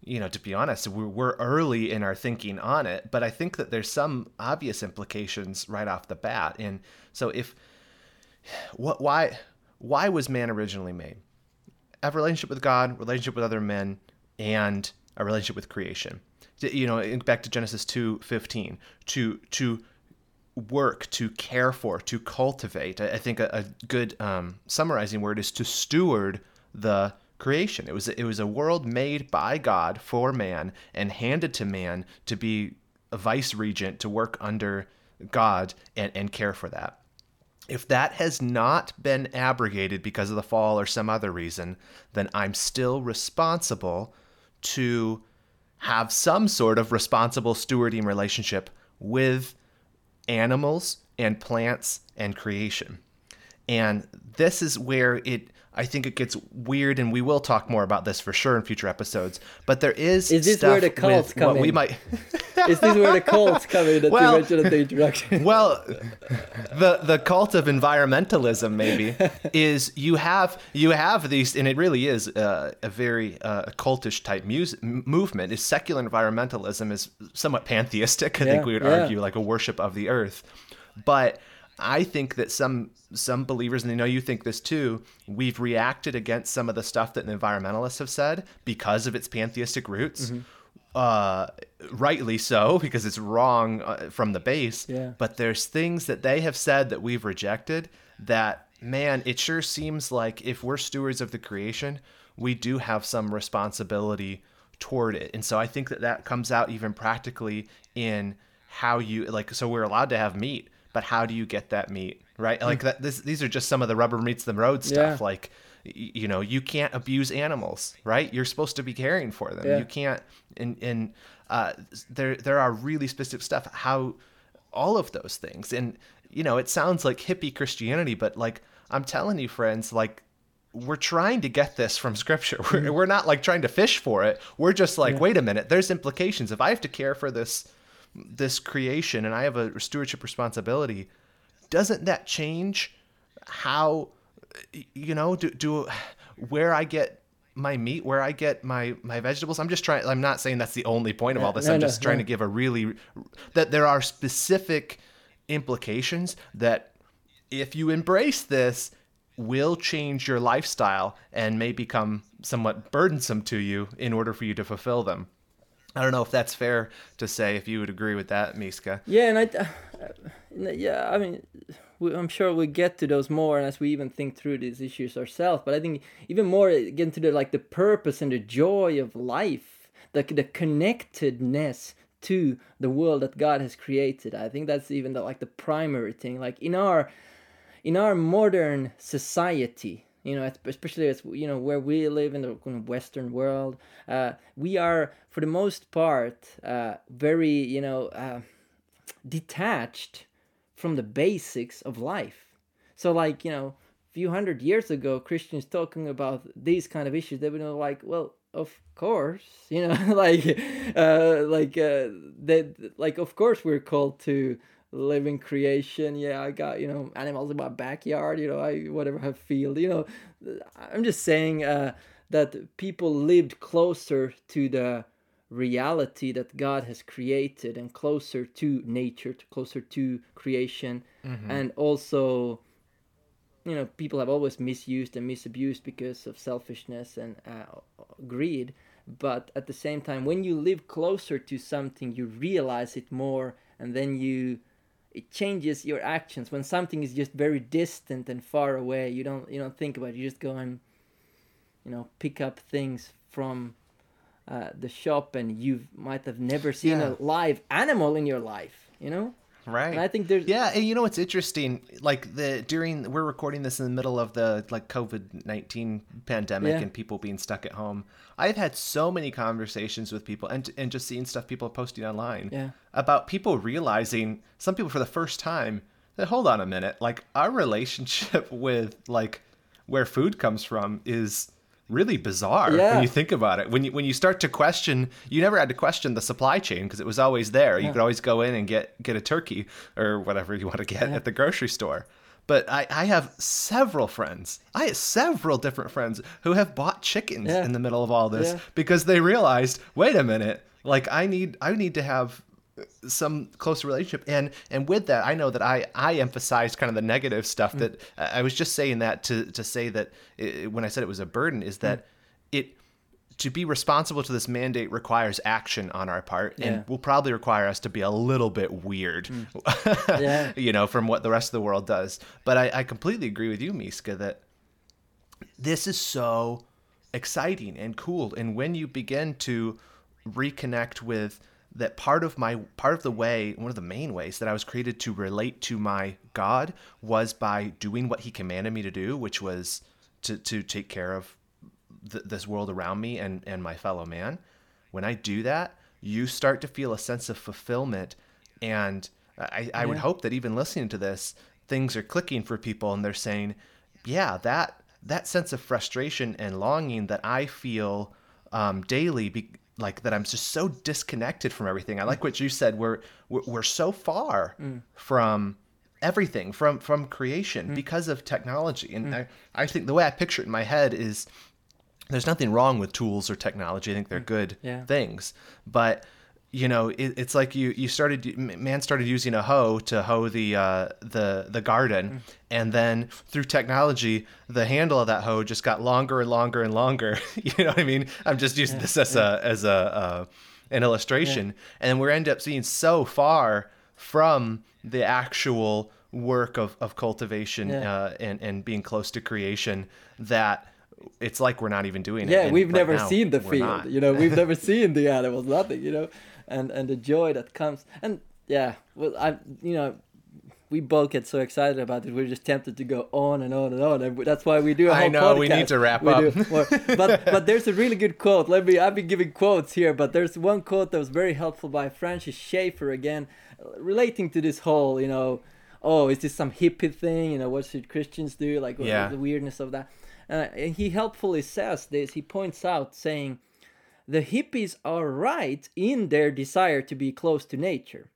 you know, to be honest, we're, we're early in our thinking on it, but I think that there's some obvious implications right off the bat. And so, if what, why, why was man originally made? Have a relationship with God, relationship with other men, and a relationship with creation. You know, back to Genesis two fifteen, to to work, to care for, to cultivate. I, I think a, a good um, summarizing word is to steward the creation. It was it was a world made by God for man and handed to man to be a vice regent to work under God and, and care for that. If that has not been abrogated because of the fall or some other reason, then I'm still responsible to have some sort of responsible stewarding relationship with animals and plants and creation. And this is where it I think it gets weird, and we will talk more about this for sure in future episodes. But there is Is this stuff where the cults come what we might. [laughs] [laughs] Is this where the cults come in that Well- you mentioned at the introduction? [laughs] well, the the cult of environmentalism maybe is you have you have these, and it really is uh, a very uh, cultish type movement. Is secular environmentalism is somewhat pantheistic. I think we would yeah. argue like a worship of the earth, but. I think that some some believers, and I know you think this too, we've reacted against some of the stuff that the environmentalists have said because of its pantheistic roots. Mm-hmm. Uh, rightly so, [laughs] because it's wrong uh, from the base. Yeah. But there's things that they have said that we've rejected that, man, it sure seems like if we're stewards of the creation, we do have some responsibility toward it. And so I think that that comes out even practically in how you like so we're allowed to have meat but how do you get that meat right? Like that this these are just some of the rubber meets the road stuff Yeah. like you know you can't abuse animals right? You're supposed to be caring for them. Yeah. you can't and and uh there there are really specific stuff how all of those things. And you know it sounds like hippie christianity but like i'm telling you friends like we're trying to get this from scripture. We're, we're not like trying to fish for it. We're just like wait a minute there's implications. If i have to care for this this creation and i have a stewardship responsibility doesn't that change how you know do, do where i get my meat where i get my my vegetables? I'm just trying i'm not saying that's the only point of all this. no, i'm no, just trying no. to give a really that there are specific implications that if you embrace this will change your lifestyle and may become somewhat burdensome to you in order for you to fulfill them i don't know if that's fair to say if you would agree with that miska Yeah, and I, uh, yeah, I mean, we, I'm sure we get to those more as we even think through these issues ourselves. But I think even more uh, get into the like the purpose and the joy of life, the the connectedness to the world that God has created. I think that's even the like the primary thing. Like in our in our modern society you know especially as you know where we live in the western world uh, we are for the most part uh, very you know uh, detached from the basics of life. So like you know a few hundred years ago christians talking about these kind of issues they would know like well of course you know [laughs] like uh like uh they like of course we're called to live in creation. Yeah i got you know animals in my backyard you know i whatever have field you know. I'm just saying uh that people lived closer to the reality that god has created and closer to nature closer to creation. And also you know people have always misused and misabused because of selfishness and uh, greed. But at the same time when you live closer to something you realize it more and then you it changes your actions. When something is just very distant and far away you don't you don't think about it. You just go and you know pick up things from uh, the shop and you might have never seen Yeah. a live animal in your life you know right and i think there's Yeah, and you know what's interesting? Like the during we're recording this in the middle of the like COVID nineteen pandemic Yeah. and people being stuck at home. I've had so many conversations with people and and just seeing stuff people are posting online Yeah. about people realizing some people for the first time that hold on a minute, like our relationship [laughs] with like where food comes from is really bizarre Yeah. when you think about it. When you when you start to question, you never had to question the supply chain because it was always there. You could always go in and get get a turkey or whatever you want to get at the grocery store. but I, I have several friends. I have several different friends who have bought chickens Yeah. in the middle of all this Yeah. because they realized, wait a minute, like I need I need to have some close relationship. And and with that i know that i i emphasized kind of the negative stuff mm. that i I was just saying that to to say that it, when i said it was a burden is that mm. it to be responsible to this mandate requires action on our part Yeah. and will probably require us to be a little bit weird mm. [laughs] Yeah. you know from what the rest of the world does. But i, I completely agree with you miska that this is so exciting and cool. And when you begin to reconnect with that part of my part of the way one of the main ways that i was created to relate to my god was by doing what he commanded me to do which was to to take care of th- this world around me and and my fellow man. When i do that you start to feel a sense of fulfillment and i i would hope that even listening to this things are clicking for people and they're saying yeah that that sense of frustration and longing that i feel um, daily be, like that i'm just so disconnected from everything. I like what you said we're we're, we're so far mm. from everything from from creation mm. because of technology. And mm. I, I think the way i picture it in my head is there's nothing wrong with tools or technology. I think they're good Yeah. things. But you know it, it's like you you started man started using a hoe to hoe the uh, the the garden. And then through technology the handle of that hoe just got longer and longer and longer. [laughs] You know what i mean? I'm just using this as a as a uh, an illustration. And we end up seeing so far from the actual work of, of cultivation Yeah. uh, and and being close to creation that it's like we're not even doing it yeah and we've right never now, seen the field not. you know we've [laughs] never seen the animals nothing you know and and the joy that comes. And yeah well i you know we both get so excited about it. We're just tempted to go on and on and on and that's why we do a I whole know, we need to wrap We up. more. [laughs] but but there's a really good quote. Let me i've been giving quotes here but there's one quote that was very helpful by francis schaeffer again relating to this whole you know oh is this some hippie thing? You know what should christians do? Like what- Yeah. the weirdness of that? Uh, and he helpfully says this. He points out saying the hippies are right in their desire to be close to nature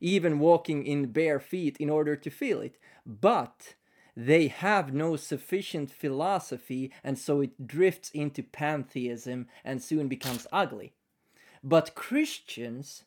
even walking in bare feet in order to feel it but they have no sufficient philosophy and so it drifts into pantheism and soon becomes ugly but christians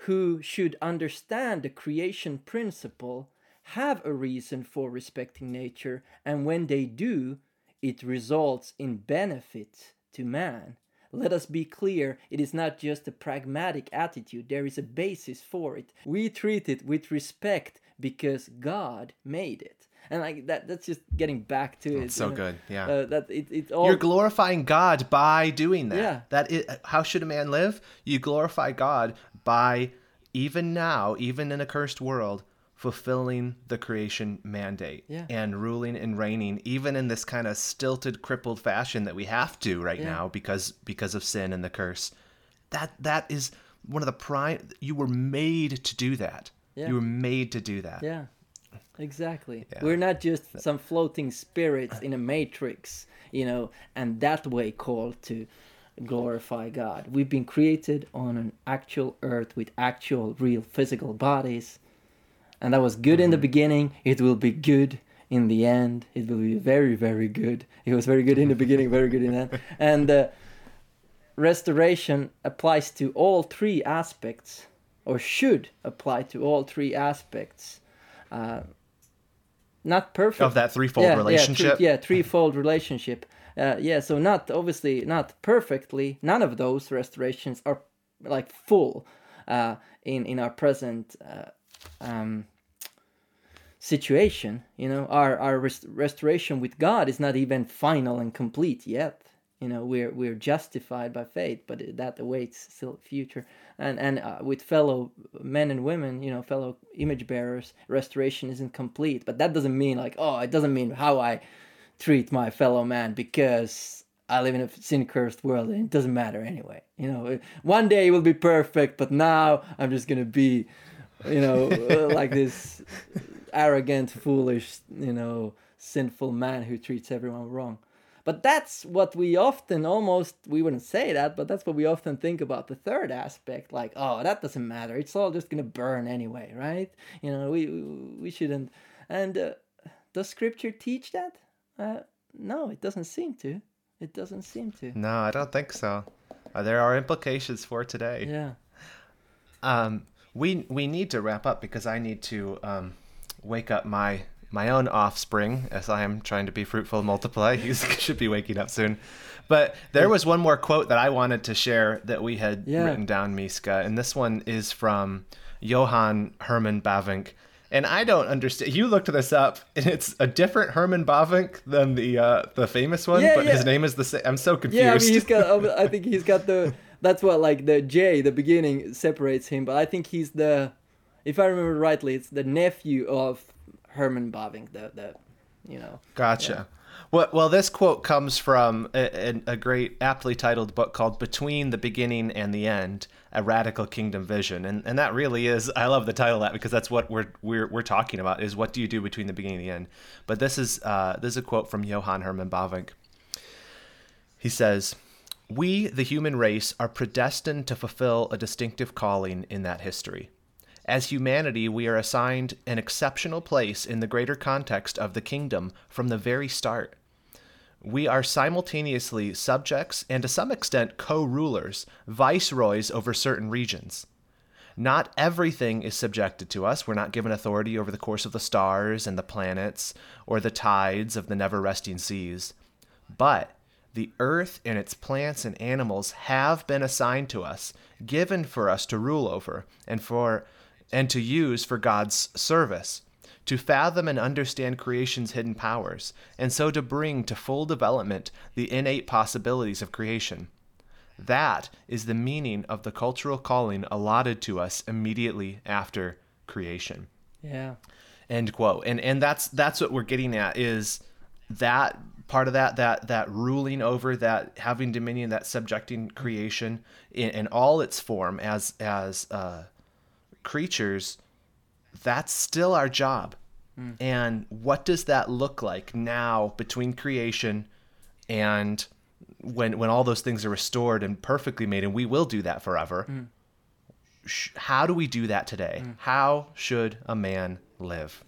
who should understand the creation principle have a reason for respecting nature, and when they do, it results in benefit to man. Let us be clear, it is not just a pragmatic attitude, there is a basis for it. We treat it with respect because God made it. And like that that's just getting back to it. It's so you know, good, yeah. Uh, that it, it all You're glorifying God by doing that. Yeah. That is, how should a man live? You glorify God by even now, even in a cursed world, fulfilling the creation mandate Yeah. and ruling and reigning, even in this kind of stilted, crippled fashion that we have to right Yeah. now because because of sin and the curse. That that is one of the prime. You were made to do that. Yeah. You were made to do that. Yeah, exactly. We're not just some floating spirits in a matrix, you know, and that way called to glorify God. We've been created on an actual earth with actual, real physical bodies. And that was good in the beginning. It will be good in the end. It will be very, very good. It was very good in the beginning, very good in the end. [laughs] And uh, restoration applies to all three aspects, or should apply to all three aspects. Uh, not perfect Of that threefold yeah, relationship. Yeah, three, yeah, threefold relationship. Uh, yeah, so not obviously not perfectly. None of those restorations are like full uh, in in our present uh, um, situation. You know, our our rest- restoration with God is not even final and complete yet. You know, we're we're justified by faith, but that awaits still future. And and uh, with fellow men and women, you know, fellow image bearers, restoration isn't complete. But that doesn't mean like, oh, it doesn't mean how I treat my fellow man because I live in a sin cursed world and it doesn't matter anyway. You know, one day it will be perfect, but now I'm just gonna be, you know, [laughs] uh, like this arrogant, foolish, you know, sinful man who treats everyone wrong. But that's what we often almost, we wouldn't say that, but that's what we often think about the third aspect. Like, oh, that doesn't matter. It's all just going to burn anyway, right? You know, we, we shouldn't. And uh, does Scripture teach that? Uh, no, it doesn't seem to. It doesn't seem to. No, I don't think so. Uh, there are implications for today. Yeah. Um, we we need to wrap up because I need to um, wake up my my own offspring as I am trying to be fruitful and multiply. [laughs] He should be waking up soon. But there was one more quote that I wanted to share that we had Yeah. written down, Miska, and this one is from Johan Herman Bavinck. And I don't understand. You looked this up, and it's a different Herman Bavinck than the uh, the famous one, Yeah, but his name is the same. I'm so confused. Yeah, I mean, he's got. I [laughs] think he's got the. That's what like the J, the beginning separates him, but I think he's the. If I remember rightly, it's the nephew of Herman Bavinck, the the, you know. Gotcha. Well, well, this quote comes from a, a, great, aptly titled book called "Between the Beginning and the End: A Radical Kingdom Vision," and and that really is. I love the title of that because that's what we're we're we're talking about is what do you do between the beginning and the end. But this is uh, this is a quote from Johan Herman Bavinck. He says, We, the human race, are predestined to fulfill a distinctive calling in that history. As humanity, we are assigned an exceptional place in the greater context of the kingdom from the very start. We are simultaneously subjects and to some extent co rulers, viceroys over certain regions. Not everything is subjected to us. We're not given authority over the course of the stars and the planets or the tides of the never resting seas. But the earth and its plants and animals have been assigned to us, given for us to rule over and for and to use for God's service, to fathom and understand creation's hidden powers, and so to bring to full development the innate possibilities of creation. That is the meaning of the cultural calling allotted to us immediately after creation Yeah. end quote and and that's that's what we're getting at is that part of that that that ruling over that having dominion that subjecting creation in, in all its form as as uh, creatures that's still our job. Hmm. And what does that look like now between creation and when when all those things are restored and perfectly made and we will do that forever? Hmm. Sh- how do we do that today? Hmm. How should a man live